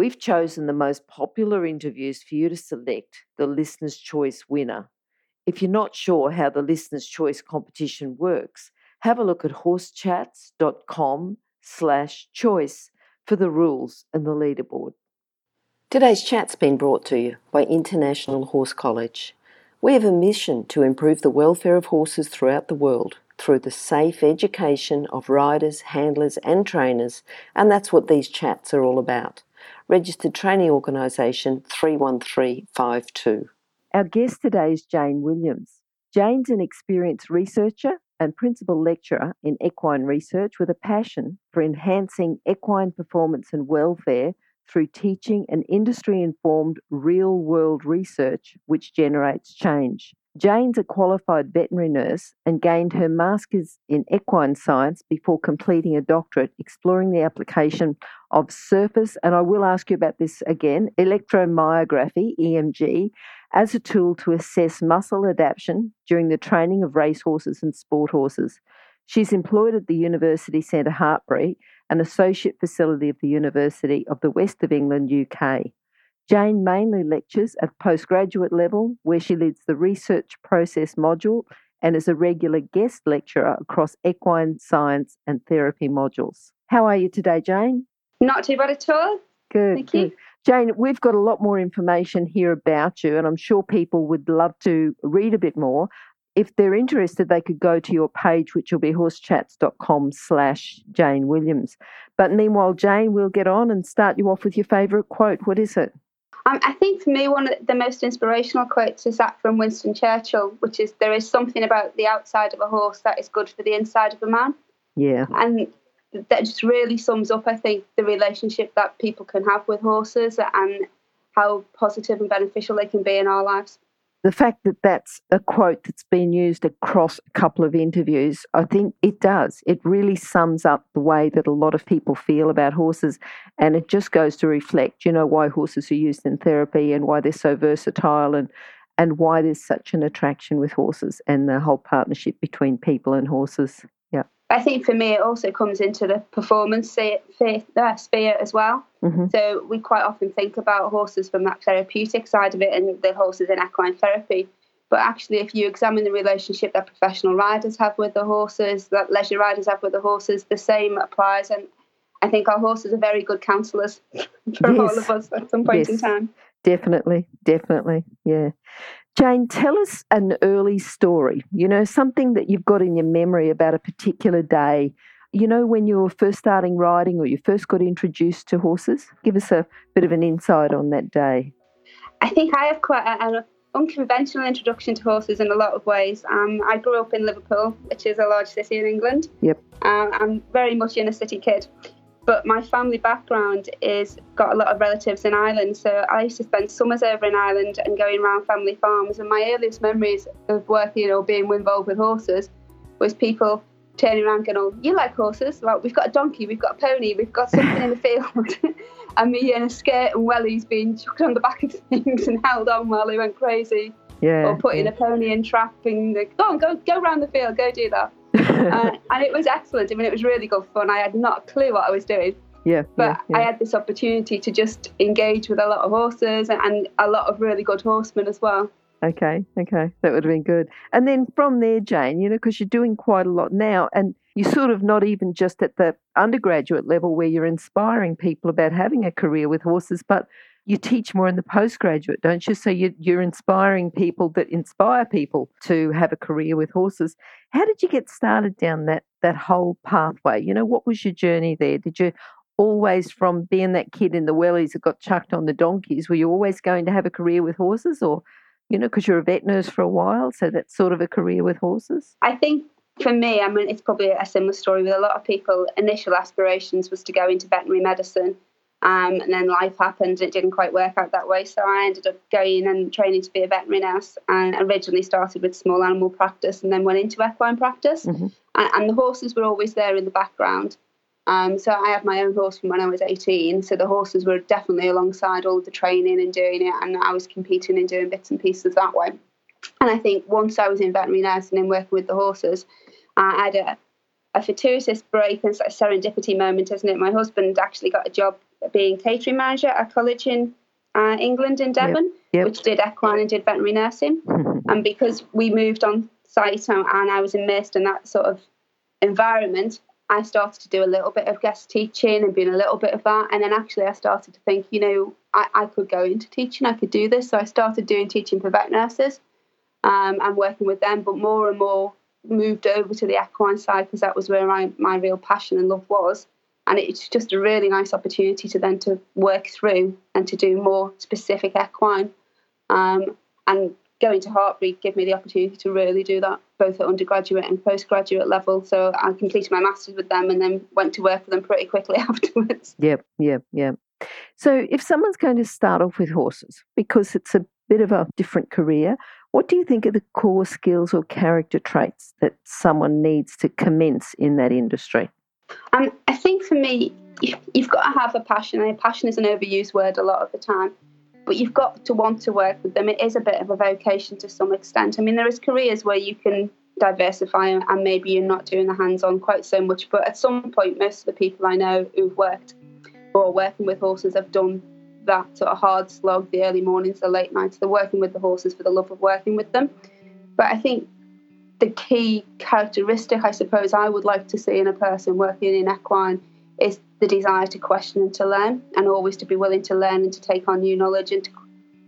We've chosen the most popular interviews for you to select the Listener's Choice winner. If you're not sure how the Listener's Choice competition works, have a look at horsechats.com slash choice for the rules and the leaderboard. Today's chat's been brought to you by International Horse College. We have a mission to improve the welfare of horses throughout the world through the safe education of riders, handlers, and trainers, and that's what these chats are all about. Registered Training Organisation 31352. Our guest today is Jane Williams. Jane's an experienced researcher and principal lecturer in equine research with a passion for enhancing equine performance and welfare through teaching and industry informed real world research which generates change. Jane's a qualified veterinary nurse and gained her master's in equine science before completing a doctorate exploring the application of surface, and I will ask you about this again, electromyography, EMG, as a tool to assess muscle adaptation during the training of racehorses and sport horses. She's employed at the University Centre Hartpury, an associate facility of the University of the West of England, UK. Jane mainly lectures at postgraduate level, where she leads the research process module and is a regular guest lecturer across equine science and therapy modules. How are you today, Jane? Not too bad at all. Good. Thank good. you. Jane, we've got a lot more information here about you, and I'm sure people would love to read a bit more. If they're interested, they could go to your page, which will be horsechats.com slash Jane Williams. But meanwhile, Jane, we'll get on and start you off with your favourite quote. What is it? Um, I think for me, one of the most inspirational quotes is that from Winston Churchill, which is there is something about the outside of a horse that is good for the inside of a man. Yeah. And that just really sums up, I think, the relationship that people can have with horses and how positive and beneficial they can be in our lives. The fact that that's a quote that's been used across a couple of interviews, I think it does. It really sums up the way that a lot of people feel about horses. And it just goes to reflect, you know, why horses are used in therapy and why they're so versatile and, and why there's such an attraction with horses and the whole partnership between people and horses. I think for me, it also comes into the performance sphere, uh, as well. Mm-hmm. So we quite often think about horses from that therapeutic side of it and the horses in equine therapy. But actually, if you examine the relationship that professional riders have with the horses, that leisure riders have with the horses, the same applies. And I think our horses are very good counsellors for Yes. all of us at some point in time. Definitely, definitely. Yeah. Jane, tell us an early story, you know, something that you've got in your memory about a particular day. You know, when you were first starting riding or you first got introduced to horses? Give us a bit of an insight on that day. I think I have quite an unconventional introduction to horses in a lot of ways. Um, I grew up in Liverpool, which is a large city in England. Yep. Uh, I'm very much in a city kid. But my family background is got a lot of relatives in Ireland, so I used to spend summers over in Ireland and going around family farms. And my earliest memories of working or being involved with horses was people turning around and going, "Oh, you like horses? Well, we've got a donkey, we've got a pony, we've got something in the field," and me in a skirt and wellies being chucked on the back of things and held on while they went crazy, Yeah. or putting a pony in trap and go on, go go around the field, go do that. Uh, and it was excellent. I mean, it was really good fun. I had not a clue what I was doing, yeah. but yeah, yeah. I had this opportunity to just engage with a lot of horses and, and a lot of really good horsemen as well. Okay, okay, that would have been good. And then from there, Jane, you know, because you're doing quite a lot now, and you're sort of not even just at the undergraduate level where you're inspiring people about having a career with horses, but you teach more in the postgraduate, don't you? So you, you're inspiring people that inspire people to have a career with horses. How did you get started down that that whole pathway? You know, what was your journey there? Did you always, from being that kid in the wellies that got chucked on the donkeys, were you always going to have a career with horses, or you know, because you're a vet nurse for a while, so that's sort of a career with horses? I think for me, I mean, it's probably a similar story with a lot of people. Initial aspirations was to go into veterinary medicine. Um, and then life happened. and It didn't quite work out that way. So I ended up going and training to be a veterinary nurse and originally started with small animal practice and then went into equine practice. Mm-hmm. And, and, the horses were always there in the background. Um, so I had my own horse from when I was 18. So the horses were definitely alongside all the training and doing it. And I was competing and doing bits and pieces that way. And I think once I was in veterinary nursing and working with the horses, I had a, a fortuitous break and sort of serendipity moment, isn't it? My husband actually got a job being catering manager at a college in uh, England in Devon, yep. Yep. which did equine and did veterinary nursing. and because we moved on site and I was immersed in that sort of environment, I started to do a little bit of guest teaching and being a little bit of that. And then actually, I started to think, you know, I, I could go into teaching, I could do this. So I started doing teaching for vet nurses um, and working with them, but more and more moved over to the equine side because that was where my, my real passion and love was and it's just a really nice opportunity to then to work through and to do more specific equine. Um, and going to Hartpury gave me the opportunity to really do that both at undergraduate and postgraduate level. So I completed my masters with them and then went to work for them pretty quickly afterwards. Yep yep yep. So if someone's going to start off with horses because it's a bit of a different career what do you think are the core skills or character traits that someone needs to commence in that industry? And I think for me, you've got to have a passion. And passion is an overused word a lot of the time, but you've got to want to work with them. It is a bit of a vocation to some extent. I mean, there is careers where you can diversify and maybe you're not doing the hands-on quite so much, but at some point, most of the people I know who've worked or are working with horses have done that sort of hard slog, the early mornings, the late nights. They're working with the horses for the love of working with them. But I think the key characteristic I suppose I would like to see in a person working in equine is the desire to question and to learn, and always to be willing to learn and to take on new knowledge and to,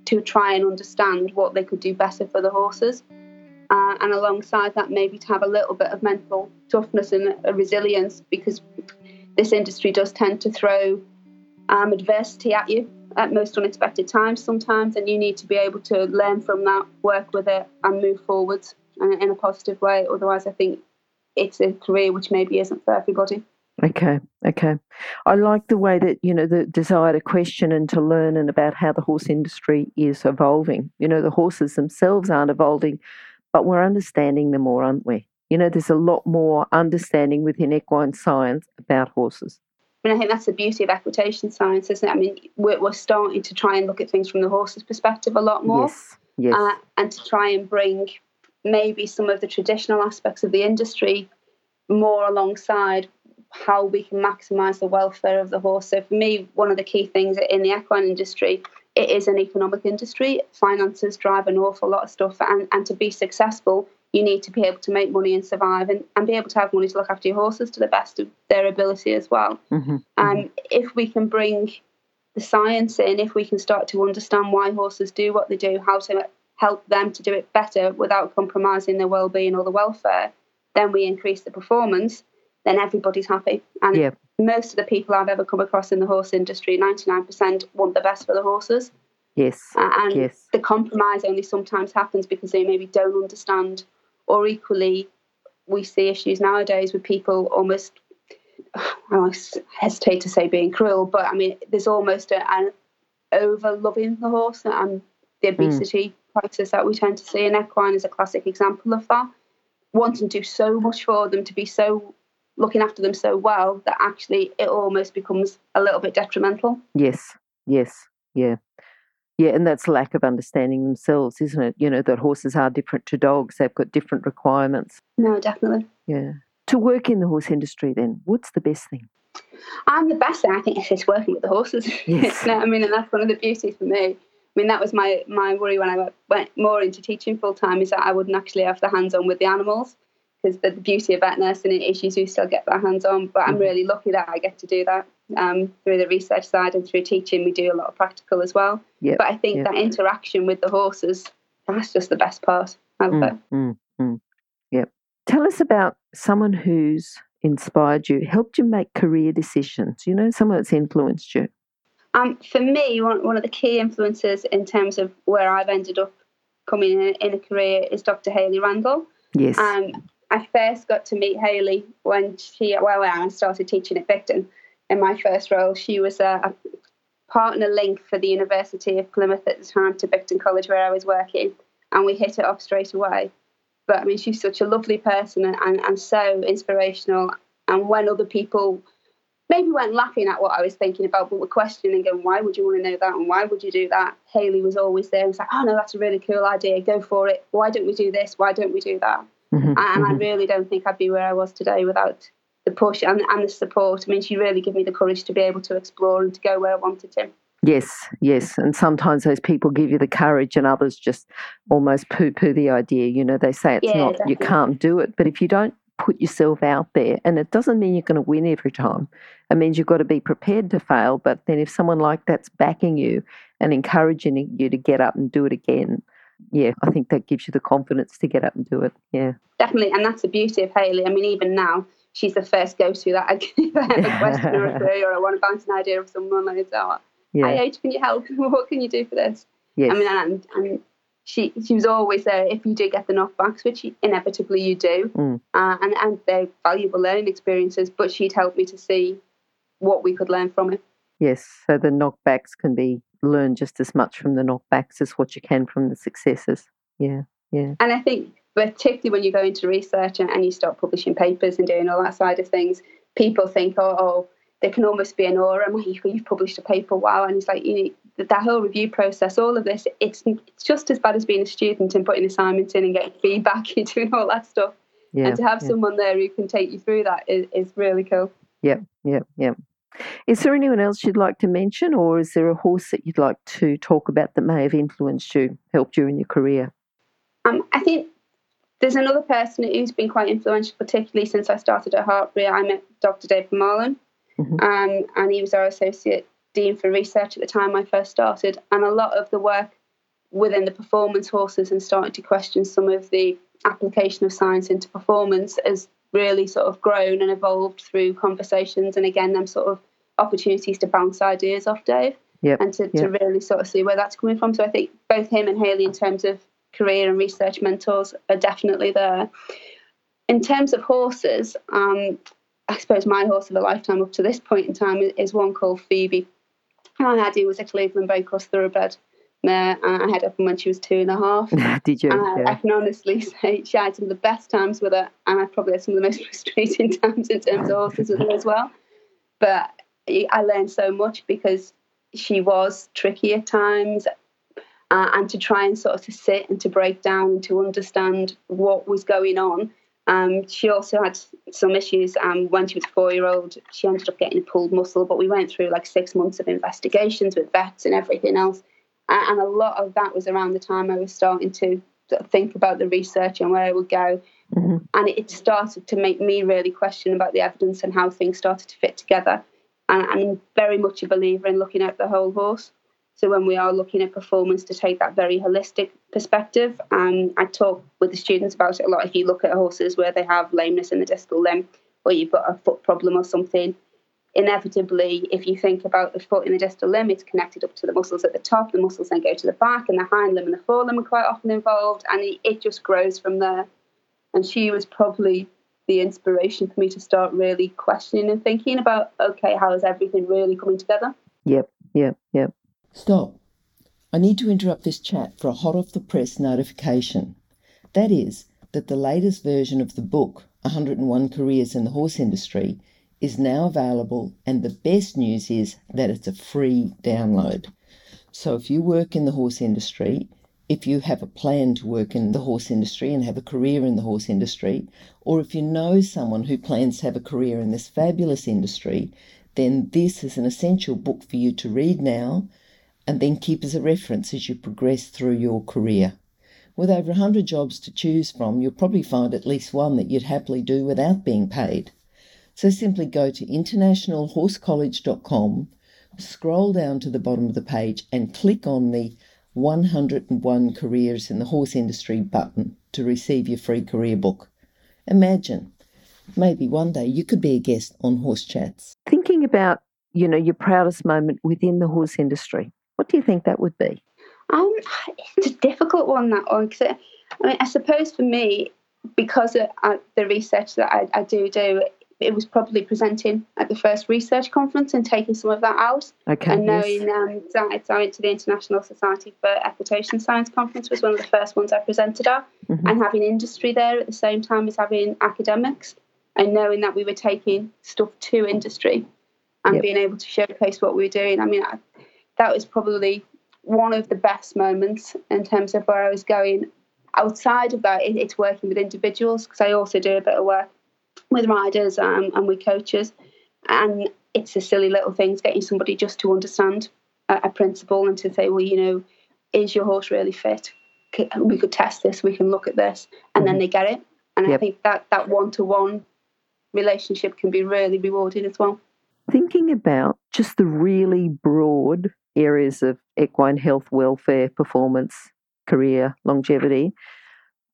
to try and understand what they could do better for the horses. Uh, and alongside that, maybe to have a little bit of mental toughness and resilience because this industry does tend to throw um, adversity at you at most unexpected times sometimes, and you need to be able to learn from that, work with it, and move forwards in a positive way. Otherwise, I think it's a career which maybe isn't for everybody. Okay, okay. I like the way that, you know, the desire to question and to learn and about how the horse industry is evolving. You know, the horses themselves aren't evolving, but we're understanding them more, aren't we? You know, there's a lot more understanding within equine science about horses. Mean, I think that's the beauty of equitation science, isn't it? I mean, we're, we're starting to try and look at things from the horse's perspective a lot more. Yes, yes. Uh, and to try and bring maybe some of the traditional aspects of the industry more alongside how we can maximize the welfare of the horse. So for me, one of the key things in the equine industry, it is an economic industry. Finances drive an awful lot of stuff, and, and to be successful, you need to be able to make money and survive, and, and be able to have money to look after your horses to the best of their ability as well. Mm-hmm. Um, if we can bring the science in, if we can start to understand why horses do what they do, how to help them to do it better without compromising their well-being or the welfare, then we increase the performance. Then everybody's happy. And yeah. most of the people I've ever come across in the horse industry, 99% want the best for the horses. Yes. Uh, and yes. the compromise only sometimes happens because they maybe don't understand, or equally, we see issues nowadays with people almost. I hesitate to say being cruel, but I mean, there's almost a, an over loving the horse and the hmm. obesity mm prices that we tend to see, and equine is a classic example of that. Wanting to do so much for them, to be so looking after them so well that actually it almost becomes a little bit detrimental. Yes, yes, yeah. Yeah, and that's lack of understanding themselves, isn't it? You know, that horses are different to dogs, they've got different requirements. No, definitely. Yeah. To work in the horse industry, then, what's the best thing? And the best thing I think is just working with the horses. Yes. I mean, and that's one of the beauties for me. I mean, that was my, my worry when I went more into teaching full time is that I wouldn't actually have the hands on with the animals because the, beauty of vet nursing is you do still get that hands on. But I'm mm-hmm. really lucky that I get to do that um, through the research side and through teaching. We do a lot of practical as well. Yep. But I think yep. that interaction with the horses, that's just the best part. I love mm, it. Mm, mm. Yep. Tell us about someone who's inspired you, helped you make career decisions, you know, someone that's influenced you. Um, for me, one, one of the key influences in terms of where I've ended up coming in, in a career is Dr. Hayley Randle. Yes. Um, I first got to meet Hayley when she, well, when I started teaching at Bicton in my first role. She was a, partner link for the University of Plymouth at the time to Bicton College where I was working, and we hit it off straight away. But I mean, she's such a lovely person and, and, and so inspirational. And when other people maybe weren't laughing at what I was thinking about, but were questioning, going, why would you want to know that? And why would you do that? Hayley was always there and was like, oh, no, that's a really cool idea. Go for it. Why don't we do this? Why don't we do that? Mm-hmm, and mm-hmm. I really don't think I'd be where I was today without the push and, and the support. I mean, she really gave me the courage to be able to explore and to go where I wanted to. Yes, yes. And sometimes those people give you the courage and others just almost poo poo the idea. You know, they say it's yeah, not, definitely. you can't do it. But if you don't put yourself out there, and it doesn't mean you're going to win every time, it means you've got to be prepared to fail. But then if someone like that's backing you and encouraging you to get up and do it again, yeah, I think that gives you the confidence to get up and do it. Yeah. Definitely. And that's the beauty of Hayley. I mean, even now, she's the first go to that I have a question or a query or I want to bounce an idea of someone like that. Yeah. Hi, H, can you help? what can you do for this? Yes. I mean, and, and she she was always there if you do get the knockbacks, which inevitably you do, mm. uh, and and they're valuable learning experiences. But she'd help me to see what we could learn from it. Yes, so the knockbacks can be learned just as much from the knockbacks as what you can from the successes. Yeah, yeah. And I think particularly when you go into research and, and you start publishing papers and doing all that side of things, people think, oh, oh there can almost be an aura. Well, you've published a paper, wow. And it's like, you know, that whole review process, all of this, it's, it's just as bad as being a student and putting assignments in and getting feedback and doing all that stuff. Yeah, and to have yeah. someone there who can take you through that is, is really cool. Yeah, yeah, yeah. Is there anyone else you'd like to mention, or is there a horse that you'd like to talk about that may have influenced you, helped you in your career? Um, I think there's another person who's been quite influential, particularly since I started at Hartpury. I met Dr. David Marlin, mm-hmm. um, and he was our associate dean for research at the time I first started. And a lot of the work within the performance horses and starting to question some of the application of science into performance has really sort of grown and evolved through conversations and again them sort of opportunities to bounce ideas off Dave yep. and to, yep. to really sort of see where that's coming from. So I think both him and Hayley in terms of career and research mentors are definitely there. In terms of horses, um, I suppose my horse of a lifetime up to this point in time is one called Phoebe. I had her was a Cleveland Bay Cross Thoroughbred mare. I had her from when she was two and a half. Did you? yeah. I can honestly say she had some of the best times with her, and I probably had some of the most frustrating times in terms of horses with her as well. But I learned so much because she was tricky at times uh, and to try and sort of to sit and to break down and to understand what was going on. Um, she also had some issues um, when she was four year old. She ended up getting a pulled muscle, but we went through like six months of investigations with vets and everything else. And, a lot of that was around the time I was starting to think about the research and where I would go. Mm-hmm. And it started to make me really question about the evidence and how things started to fit together. And I'm very much a believer in looking at the whole horse. So when we are looking at performance, to take that very holistic perspective, um, I talk with the students about it a lot. If you look at horses where they have lameness in the distal limb, or you've got a foot problem or something, inevitably, if you think about the foot in the distal limb, it's connected up to the muscles at the top. The muscles then go to the back, and the hind limb and the forelimb are quite often involved, and it just grows from there. And she was probably the inspiration for me to start really questioning and thinking about okay, how is everything really coming together? Yep, yep, yep. Stop. I need to interrupt this chat for a hot off the press notification. That is, that the latest version of the book, 101 Careers in the Horse Industry, is now available, and the best news is that it's a free download. So if you work in the horse industry, if you have a plan to work in the horse industry and have a career in the horse industry, or if you know someone who plans to have a career in this fabulous industry, then this is an essential book for you to read now and then keep as a reference as you progress through your career. With over 100 jobs to choose from, you'll probably find at least one that you'd happily do without being paid. So simply go to internationalhorsecollege.com, scroll down to the bottom of the page, and click on the 101 Careers in the Horse Industry button to receive your free career book. Imagine, maybe one day you could be a guest on Horse Chats. Thinking about, you know, your proudest moment within the horse industry, what do you think that would be? Um, it's a difficult one that one because I mean I suppose for me because of uh, the research that I, I, do do it was probably presenting at the first research conference and taking some of that out. Okay. And knowing um, that I went to the International Society for Equitation Science conference was one of the first ones I presented at, Mhm. and having industry there at the same time as having academics, and knowing that we were taking stuff to industry and Yep. being able to showcase what we were doing. I mean, I, that was probably one of the best moments in terms of where I was going. Outside of that, it, it's working with individuals because I also do a bit of work with riders um, and with coaches, and it's the silly little things getting somebody just to understand a, a principle and to say, well, you know, is your horse really fit? We could test this. We can look at this, and then they get it. And I think that that one to one relationship can be really rewarding as well. Thinking about just the really broad areas of equine health, welfare, performance, career, longevity,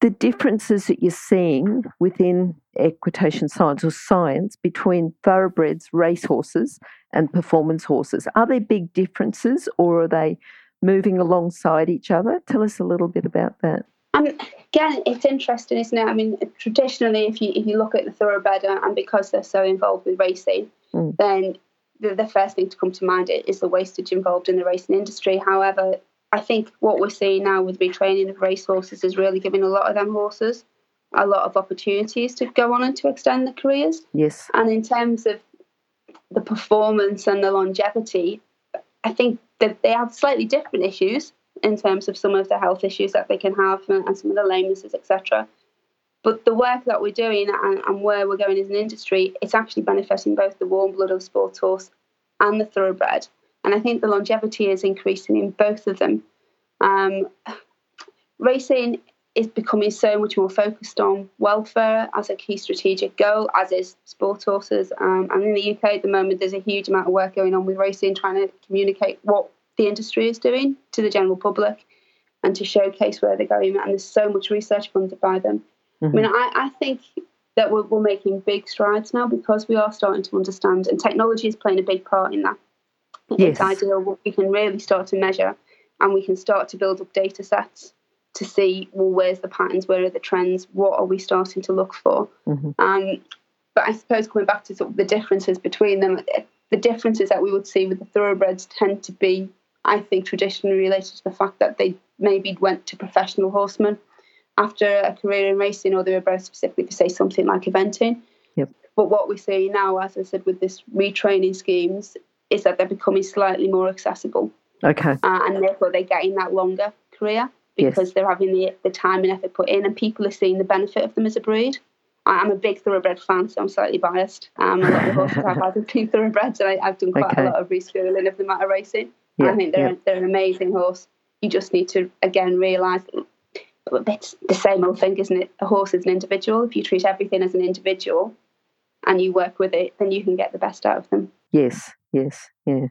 the differences that you're seeing within equitation science or science between thoroughbreds, racehorses, and performance horses. Are there big differences or are they moving alongside each other? Tell us a little bit about that. And again, it's interesting, isn't it? I mean, traditionally, if you if you look at the thoroughbred, uh, and because they're so involved with racing, Mm. then the, the first thing to come to mind is the wastage involved in the racing industry. However, I think what we're seeing now with retraining of racehorses is really giving a lot of them horses a lot of opportunities to go on and to extend their careers. Yes. And in terms of the performance and the longevity, I think that they have slightly different issues in terms of some of the health issues that they can have and, and some of the lamenesses, etc. But the work that we're doing and, and where we're going as an industry, it's actually benefiting both the warm blood of sports horse and the thoroughbred. And I think the longevity is increasing in both of them. Um, racing is becoming so much more focused on welfare as a key strategic goal, as is sport horses. Um, and in the UK at the moment, there's a huge amount of work going on with racing, trying to communicate what the industry is doing to the general public and to showcase where they're going. And there's so much research funded by them. I mean, I, I think that we're, we're making big strides now because we are starting to understand, and technology is playing a big part in that. Yes. It's ideal. what We can really start to measure and we can start to build up data sets to see, well, where's the patterns, where are the trends, what are we starting to look for? Mhm. Um, but I suppose coming back to sort of the differences between them, the differences that we would see with the thoroughbreds tend to be, I think, traditionally related to the fact that they maybe went to professional horsemen after a career in racing, or they were bred specifically to say, something like eventing. Yep. But what we see now, as I said, with this retraining schemes, is that they're becoming slightly more accessible, Okay. uh, and therefore they're getting that longer career Yes. because they're having the, the time and effort put in, and people are seeing the benefit of them as a breed. I- I'm a big thoroughbred fan, so I'm slightly biased. Um, a lot of horses I've had have been thoroughbreds, and I, I've done quite Okay. a lot of reschooling of them out of racing. Yeah, I think they're, yeah. they're an amazing horse. You just need to, again, realise that it's the same old thing, isn't it? A horse is an individual. If you treat everything as an individual and you work with it, then you can get the best out of them. Yes, yes, yeah.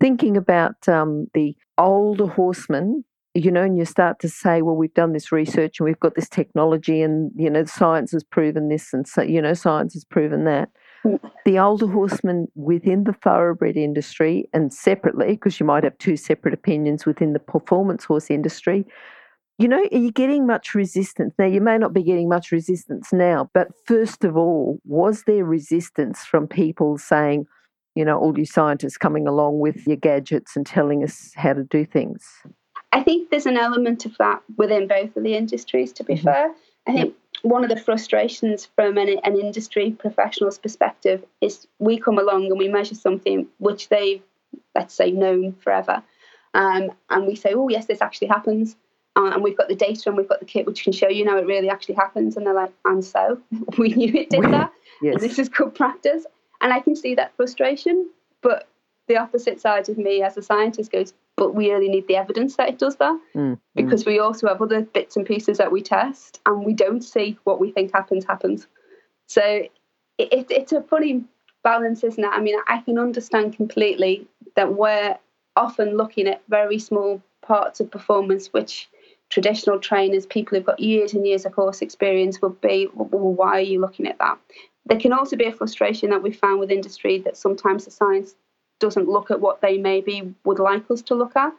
Thinking about um, the older horsemen, you know, and you start to say, well, we've done this research and we've got this technology, and you know, science has proven this, and so you know, science has proven that. Mm. The older horsemen within the thoroughbred industry, and separately, because you might have two separate opinions within the performance horse industry, you know, are you getting much resistance? Now, you may not be getting much resistance now, but first of all, was there resistance from people saying, you know, all you scientists coming along with your gadgets and telling us how to do things? I think there's an element of that within both of the industries, to be Mhm. fair. I think one of the frustrations from an, an industry professional's perspective is we come along and we measure something which they've, let's say, known forever. Um, and we say, oh, yes, this actually happens. Uh, and we've got the data and we've got the kit which can show you now it really actually happens. And they're like, and so? we knew it did that. Yes. And this is good practice. And I can see that frustration. But the opposite side of me as a scientist goes, but we really need the evidence that it does that Mm, mm. because we also have other bits and pieces that we test and we don't see what we think happens happens. So it, it, it's a funny balance, isn't it? I mean, I can understand completely that we're often looking at very small parts of performance which traditional trainers, people who've got years and years of horse experience, would be, well, why are you looking at that? There can also be a frustration that we found with industry that sometimes the science doesn't look at what they maybe would like us to look at,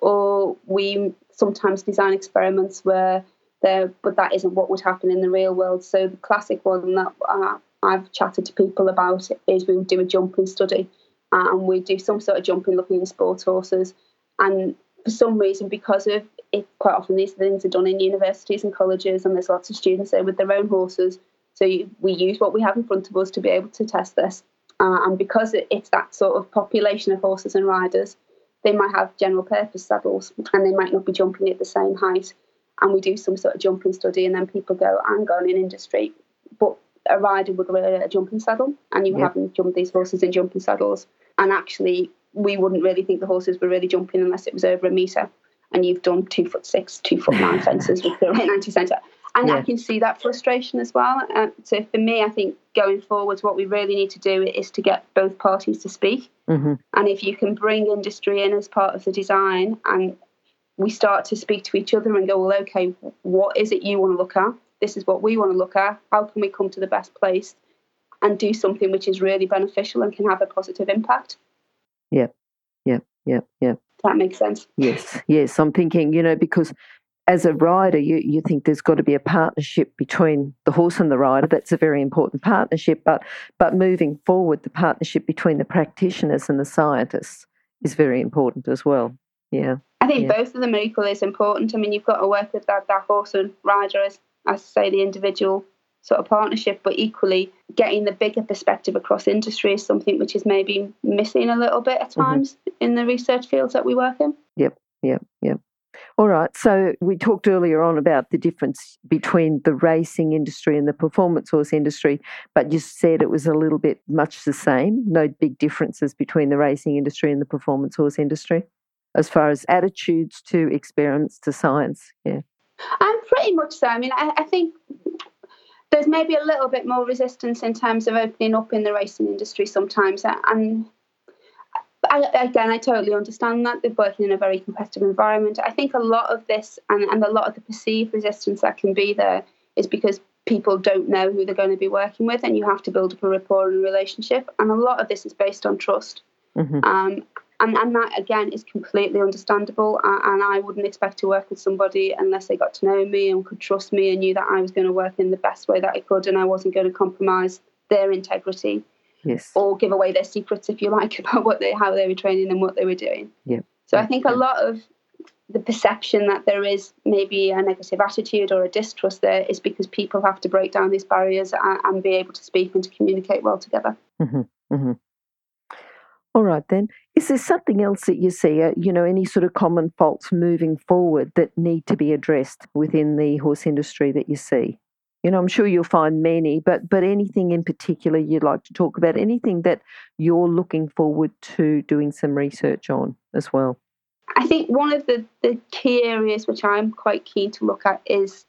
or we sometimes design experiments where there, but that isn't what would happen in the real world. So the classic one that uh, I've chatted to people about is we do a jumping study and we do some sort of jumping looking at sport horses. And for some reason, because of it, quite often these things are done in universities and colleges, and there's lots of students there with their own horses. So we use what we have in front of us to be able to test this. Uh, and because it's that sort of population of horses and riders, they might have general purpose saddles and they might not be jumping at the same height. And we do some sort of jumping study, and then people go, I'm going in industry. But a rider would wear a jumping saddle, and you yep. haven't jumped these horses in jumping saddles. And actually, we wouldn't really think the horses were really jumping unless it was over a metre. And you've done two foot six, two foot nine fences with the 90 centre. And yeah. I can see that frustration as well. Uh, so for me, I think going forwards, what we really need to do is to get both parties to speak. Mm-hmm. And if you can bring industry in as part of the design and we start to speak to each other and go, well, okay, what is it you want to look at? This is what we want to look at. How can we come to the best place and do something which is really beneficial and can have a positive impact? Yep, yep, yep, yep. That makes sense. Yes, yes. I'm thinking, you know, because as a rider, you, you think there's got to be a partnership between the horse and the rider. That's a very important partnership. But but moving forward, the partnership between the practitioners and the scientists is very important as well. Yeah. I think yeah. both of them are equally as important. I mean, you've got to work with that, that horse and rider as, as say, the individual sort of partnership, but equally getting the bigger perspective across industry is something which is maybe missing a little bit at mm-hmm. times mm-hmm. in the research fields that we work in. Yep, yep, yep. All right. So we talked earlier on about the difference between the racing industry and the performance horse industry, but you said it was a little bit much the same. No big differences between the racing industry and the performance horse industry as far as attitudes to experiments to science. Yeah. Um, pretty much so. I mean, I, I think there's maybe a little bit more resistance in terms of opening up in the racing industry sometimes, and I, again, I totally understand that they're working in a very competitive environment. I think a lot of this and, and a lot of the perceived resistance that can be there is because people don't know who they're going to be working with, and you have to build up a rapport and a relationship. And a lot of this is based on trust. Mm-hmm. Um, and, and that again is completely understandable. And I wouldn't expect to work with somebody unless they got to know me and could trust me and knew that I was going to work in the best way that I could, and I wasn't going to compromise their integrity yes. or give away their secrets, if you like, about what they how they were training and what they were doing. Yeah. So I think a lot of the perception that there is maybe a negative attitude or a distrust there is because people have to break down these barriers and, and be able to speak and to communicate well together. Mm-hmm. Mm-hmm. All right, then. Is there something else that you see, uh, you know, any sort of common faults moving forward that need to be addressed within the horse industry that you see? You know, I'm sure you'll find many, but but anything in particular you'd like to talk about? Anything that you're looking forward to doing some research on as well? I think one of the, the key areas which I'm quite keen to look at is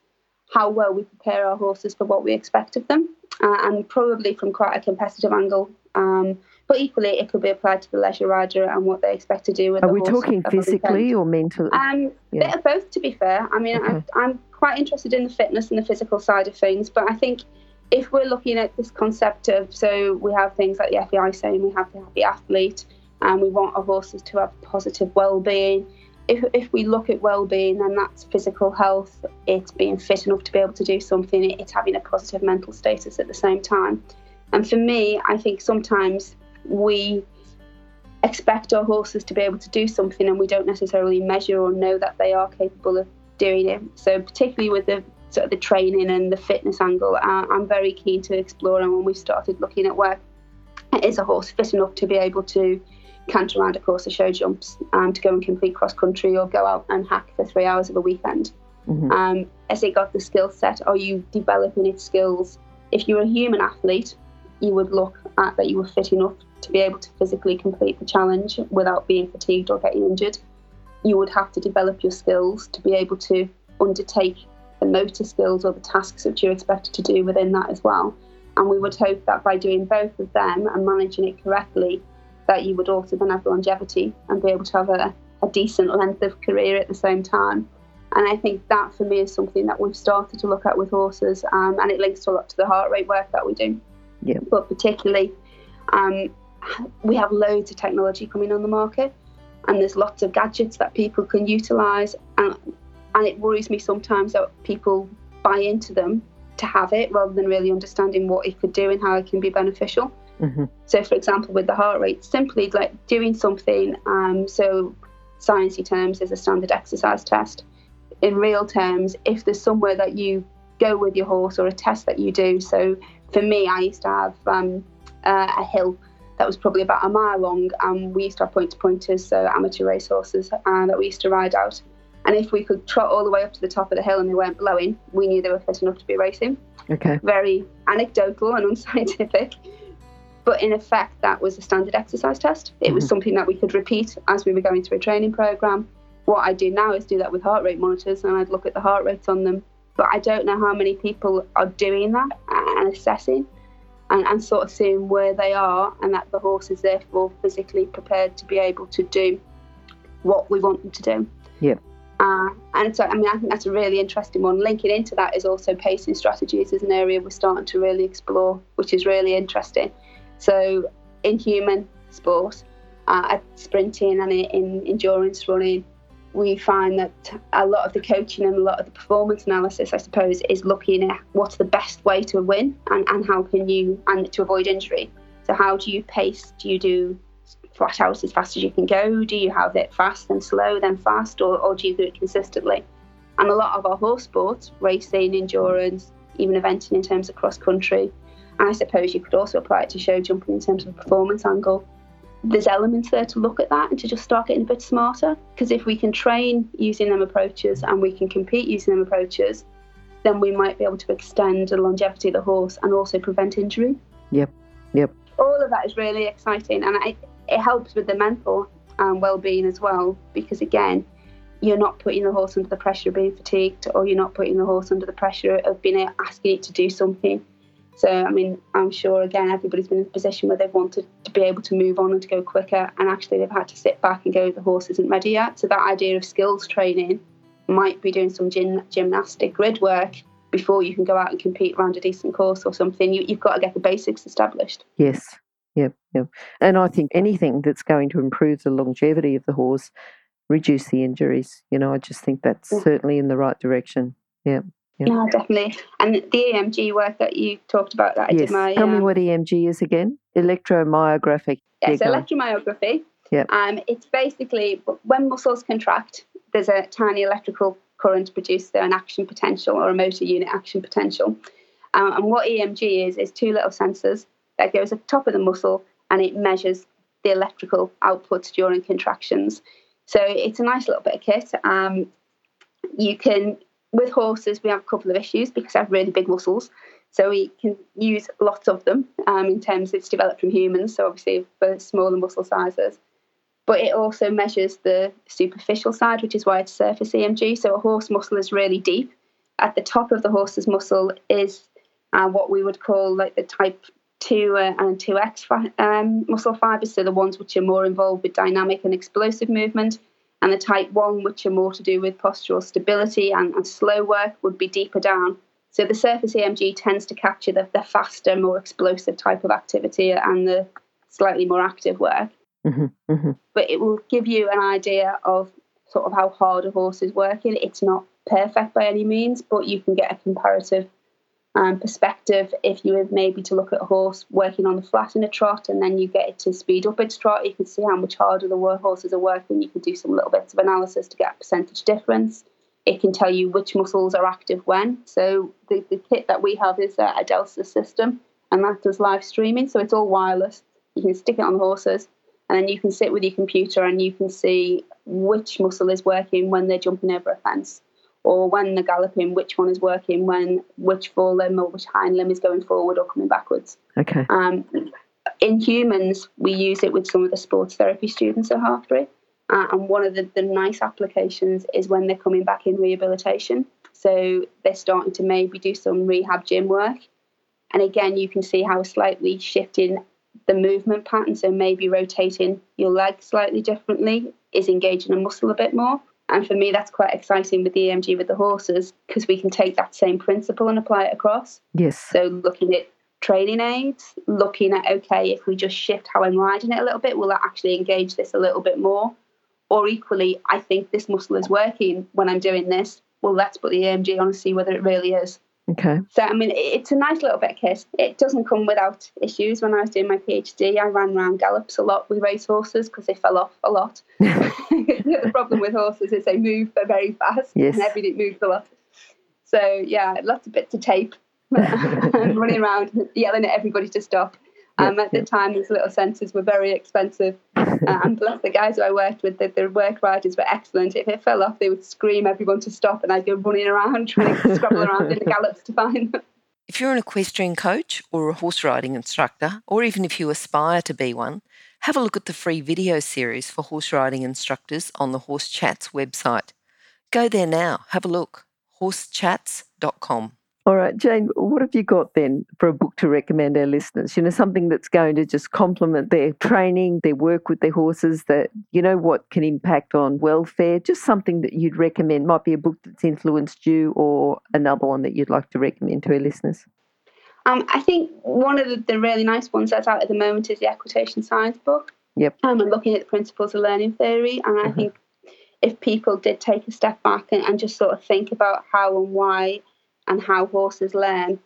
how well we prepare our horses for what we expect of them, uh, and probably from quite a competitive angle. Um, but equally, it could be applied to the leisure rider and what they expect to do with. Are we talking physically or mentally? Um, yeah. bit of both, to be fair. I mean, okay. I, I'm quite interested in the fitness and the physical side of things, but I think if we're looking at this concept of so we have things like the FEI saying we have the happy athlete and we want our horses to have positive well-being. If, if we look at well-being, then that's physical health. It's being fit enough to be able to do something. It's having a positive mental status at the same time. And for me, I think sometimes we expect our horses to be able to do something and we don't necessarily measure or know that they are capable of doing it. So particularly with the sort of the training and the fitness angle, uh, I'm very keen to explore. And when we started looking at where is a horse fit enough to be able to canter around a course of show jumps, um, to go and complete cross country or go out and hack for three hours of a weekend. Mm-hmm. Um, as it got the skill set, are you developing its skills? If you're a human athlete, you would look at that you were fit enough to be able to physically complete the challenge without being fatigued or getting injured. You would have to develop your skills to be able to undertake the motor skills or the tasks that you're expected to do within that as well. And we would hope that by doing both of them and managing it correctly, that you would also then have longevity and be able to have a, a decent length of career at the same time. And I think that for me is something that we've started to look at with horses, um, and it links a lot to the heart rate work that we do. Yeah. But particularly, um, we have loads of technology coming on the market and there's lots of gadgets that people can utilize and and it worries me sometimes that people buy into them to have it rather than really understanding what it could do and how it can be beneficial. Mm-hmm. So, for example, with the heart rate, simply like doing something. Um, so, sciencey terms is a standard exercise test. In real terms, if there's somewhere that you go with your horse or a test that you do. So, for me, I used to have um, uh, a hill that was probably about a mile long, and we used to have point to pointers, so amateur race horses uh, that we used to ride out. And if we could trot all the way up to the top of the hill and they weren't blowing, we knew they were fit enough to be racing. Okay. Very anecdotal and unscientific. But in effect, that was a standard exercise test. It was Mhm. something that we could repeat as we were going through a training program. What I do now is do that with heart rate monitors and I'd look at the heart rates on them. But I don't know how many people are doing that and assessing and, and sort of seeing where they are and that the horse is therefore physically prepared to be able to do what we want them to do. Yep. Uh, and so, I mean, I think that's a really interesting one. Linking into that is also pacing strategies is an area we're starting to really explore, which is really interesting. So, in human sport, uh, at sprinting and in, in endurance running, we find that a lot of the coaching and a lot of the performance analysis, I suppose, is looking at what's the best way to win and, and how can you, and to avoid injury. So, how do you pace? Do you do flat out as fast as you can go? Do you have it fast and slow, then fast, or, or do you do it consistently? And a lot of our horse sports, racing, endurance, even eventing in terms of cross country, I suppose you could also apply it to show jumping in terms of performance angle. There's elements there to look at that and to just start getting a bit smarter. Because if we can train using them approaches and we can compete using them approaches, then we might be able to extend the longevity of the horse and also prevent injury. Yep. Yep. All of that is really exciting, and it, it helps with the mental um, well-being as well. Because again, you're not putting the horse under the pressure of being fatigued, or you're not putting the horse under the pressure of being asking it to do something. So, I mean, I'm sure again everybody's been in a position where they've wanted to be able to move on and to go quicker, and actually they've had to sit back and go, the horse isn't ready yet. So, that idea of skills training might be doing some gym, gymnastic grid work before you can go out and compete around a decent course or something. You, you've got to get the basics established. Yes. Yep. Yep. And I think anything that's going to improve the longevity of the horse, reduce the injuries. You know, I just think that's Yeah. certainly in the right direction. Yeah. Yeah. Yeah, definitely. And the EMG work that you talked about, that I yes. did my Tell me um, what EMG is again. Electromyographic. Yeah, so electromyography. Yep. Um, it's basically when muscles contract, there's a tiny electrical current produced, there, an action potential or a motor unit action potential. Um, and what EMG is is two little sensors that goes at the top of the muscle and it measures the electrical output during contractions. So it's a nice little bit of kit. Um, you can with horses we have a couple of issues because they have really big muscles. So we can use lots of them um, in terms of it's developed from humans, so obviously for smaller muscle sizes. But it also measures the superficial side, which is why it's surface EMG. So a horse muscle is really deep. At the top of the horse's muscle is uh, what we would call like the type 2 uh, and 2X fi- um, muscle fibers, so the ones which are more involved with dynamic and explosive movement. And the type 1, which are more to do with postural stability and, and slow work, would be deeper down. So the surface EMG tends to capture the, the faster, more explosive type of activity and the slightly more active work. hmm hmm But it will give you an idea of sort of how hard a horse is working. It's not perfect by any means, but you can get a comparative um, perspective if you were maybe to look at a horse working on the flat in a trot and then you get it to speed up its trot. You can see how much harder the horses are working. You can do some little bits of analysis to get a percentage difference. It can tell you which muscles are active when. So the, the kit that we have is a Delsys system, and that does live streaming. So it's all wireless. You can stick it on the horses, and then you can sit with your computer and you can see which muscle is working when they're jumping over a fence, or when they're galloping, which one is working when which forelimb or which hind limb is going forward or coming backwards. Okay. Um, in humans, we use it with some of the sports therapy students at Hartpury. Uh, and one of the, the nice applications is when they're coming back in rehabilitation. So they're starting to maybe do some rehab gym work. And again, you can see how slightly shifting the movement pattern, so maybe rotating your leg slightly differently, is engaging a muscle a bit more. And for me, that's quite exciting with the EMG with the horses because we can take that same principle and apply it across. Yes. So looking at training aids, looking at okay, if we just shift how I'm riding it a little bit, will that actually engage this a little bit more? Or equally, I think this muscle is working when I'm doing this. Well, let's put the EMG on and see whether it really is. Okay. So, I mean, it's a nice little bit of kit. It doesn't come without issues. When I was doing my PhD, I ran around gallops a lot with race horses because they fell off a lot. the problem with horses is they move very fast Yes. and everything moves a lot. So, yeah, lots of bits of tape and running around yelling at everybody to stop. Um, at the time, these little sensors were very expensive. Uh, and bless the guys who I worked with, the, the work riders were excellent. If it fell off, they would scream everyone to stop, and I'd go running around trying to scrabble around in the gallops to find them. If you're an equestrian coach or a horse riding instructor, or even if you aspire to be one, have a look at the free video series for horse riding instructors on the Horse Chats website. Go there now, have a look. horsechats.com. All right, Jane, what have you got then for a book to recommend our listeners? You know, something that's going to just complement their training, their work with their horses, that, you know, what can impact on welfare, just something that you'd recommend. Might be a book that's influenced you or another one that you'd like to recommend to our listeners. Um, I think one of the, the really nice ones that's out at the moment is the equitation science book. Yep. Um, and looking at the principles of learning theory. And I Mhm. think if people did take a step back and, and just sort of think about how and why and how horses learn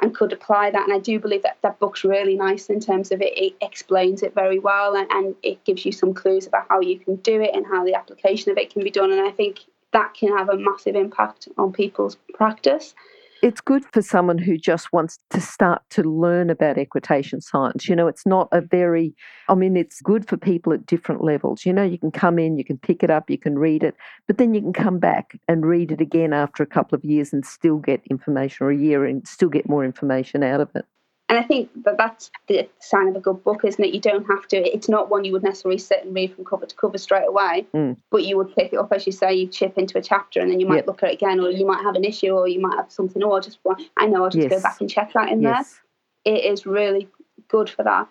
and could apply that. And I do believe that that book's really nice in terms of it, it explains it very well and, and it gives you some clues about how you can do it and how the application of it can be done. And I think that can have a massive impact on people's practice. It's good for someone who just wants to start to learn about equitation science. You know, it's not a very, I mean, it's good for people at different levels. You know, you can come in, you can pick it up, you can read it, but then you can come back and read it again after a couple of years and still get information, or a year and still get more information out of it. And I think that that's the sign of a good book, isn't it? You don't have to, it's not one you would necessarily sit and read from cover to cover straight away, Mm. but you would pick it up, as you say, you chip into a chapter and then you might Yep. look at it again, or you might have an issue, or you might have something, or just I know, I'll just go back and check that in Yes. there. It is really good for that.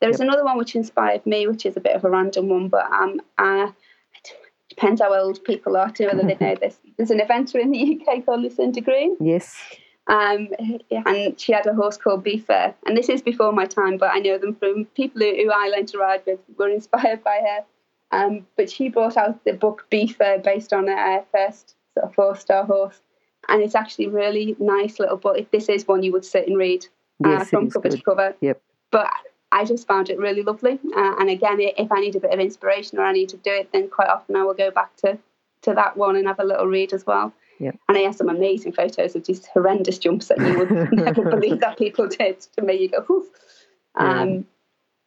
There's Yep. another one which inspired me, which is a bit of a random one, but um, it depends how old people are to whether they know this. There's an eventer in the UK called Lucinda Green. Yes. Um, and she had a horse called Be Fair. And this is before my time, but I know them from people who, who I learned to ride with were inspired by her. Um, but she brought out the book Be Fair based on her first sort of four star horse. And it's actually really nice little book. If this is one you would sit and read uh, Yes, from cover good. to cover. Yep. But I just found it really lovely. Uh, and again, if I need a bit of inspiration or I need to do it, then quite often I will go back to, to that one and have a little read as well. Yep. And I has some amazing photos of these horrendous jumps that you would never believe that people did. To me, you go, Oof. Yeah. Um,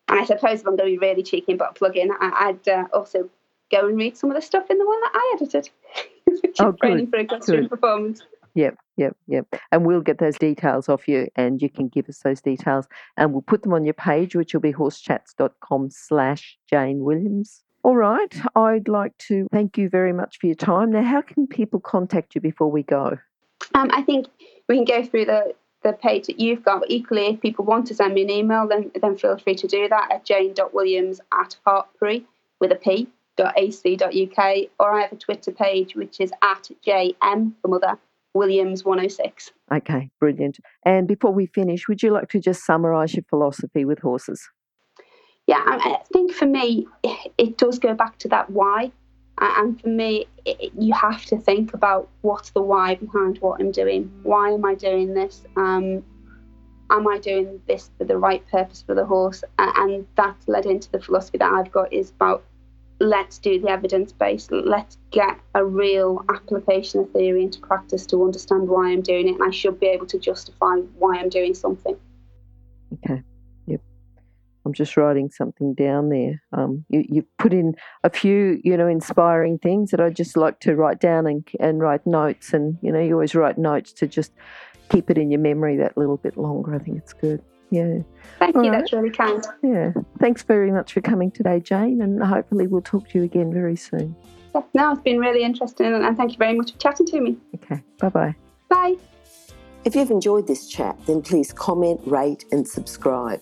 and I suppose if I'm going to be really cheeky and put a plug in, I, I'd uh, also go and read some of the stuff in the one that I edited, which is Oh, good, training for equestrian good. performance. Yep, yep, yep. And we'll get those details off you and you can give us those details and we'll put them on your page, which will be horsechats.com slash Jane Williams. All right. I'd like to thank you very much for your time. Now, how can people contact you before we go? Um, I think we can go through the, the page that you've got. Equally, if people want to send me an email, then then feel free to do that at jane.williams at hartpury with a p dot ac.uk or I have a Twitter page which is at jm the mother Williams 106. Okay, brilliant. And before we finish, would you like to just summarise your philosophy with horses? Yeah, I, think for me, it does go back to that why. And for me, it, you have to think about what's the why behind what I'm doing. Why am I doing this? Um, am I doing this for the right purpose for the horse? And that's led into the philosophy that I've got is about let's do the evidence base. Let's get a real application of theory into practice to understand why I'm doing it. And I should be able to justify why I'm doing something. Okay. Yep. I'm just writing something down there. Um, you, you've put in a few, you know, inspiring things that I just like to write down and, and write notes. And, you know, you always write notes to just keep it in your memory that little bit longer. I think it's good. Yeah. Thank All you. right. That's really kind. Yeah. Thanks very much for coming today, Jane. And hopefully we'll talk to you again very soon. Yeah, no, it's been really interesting, and thank you very much for chatting to me. Okay. Bye bye. Bye. If you've enjoyed this chat, then please comment, rate, and subscribe.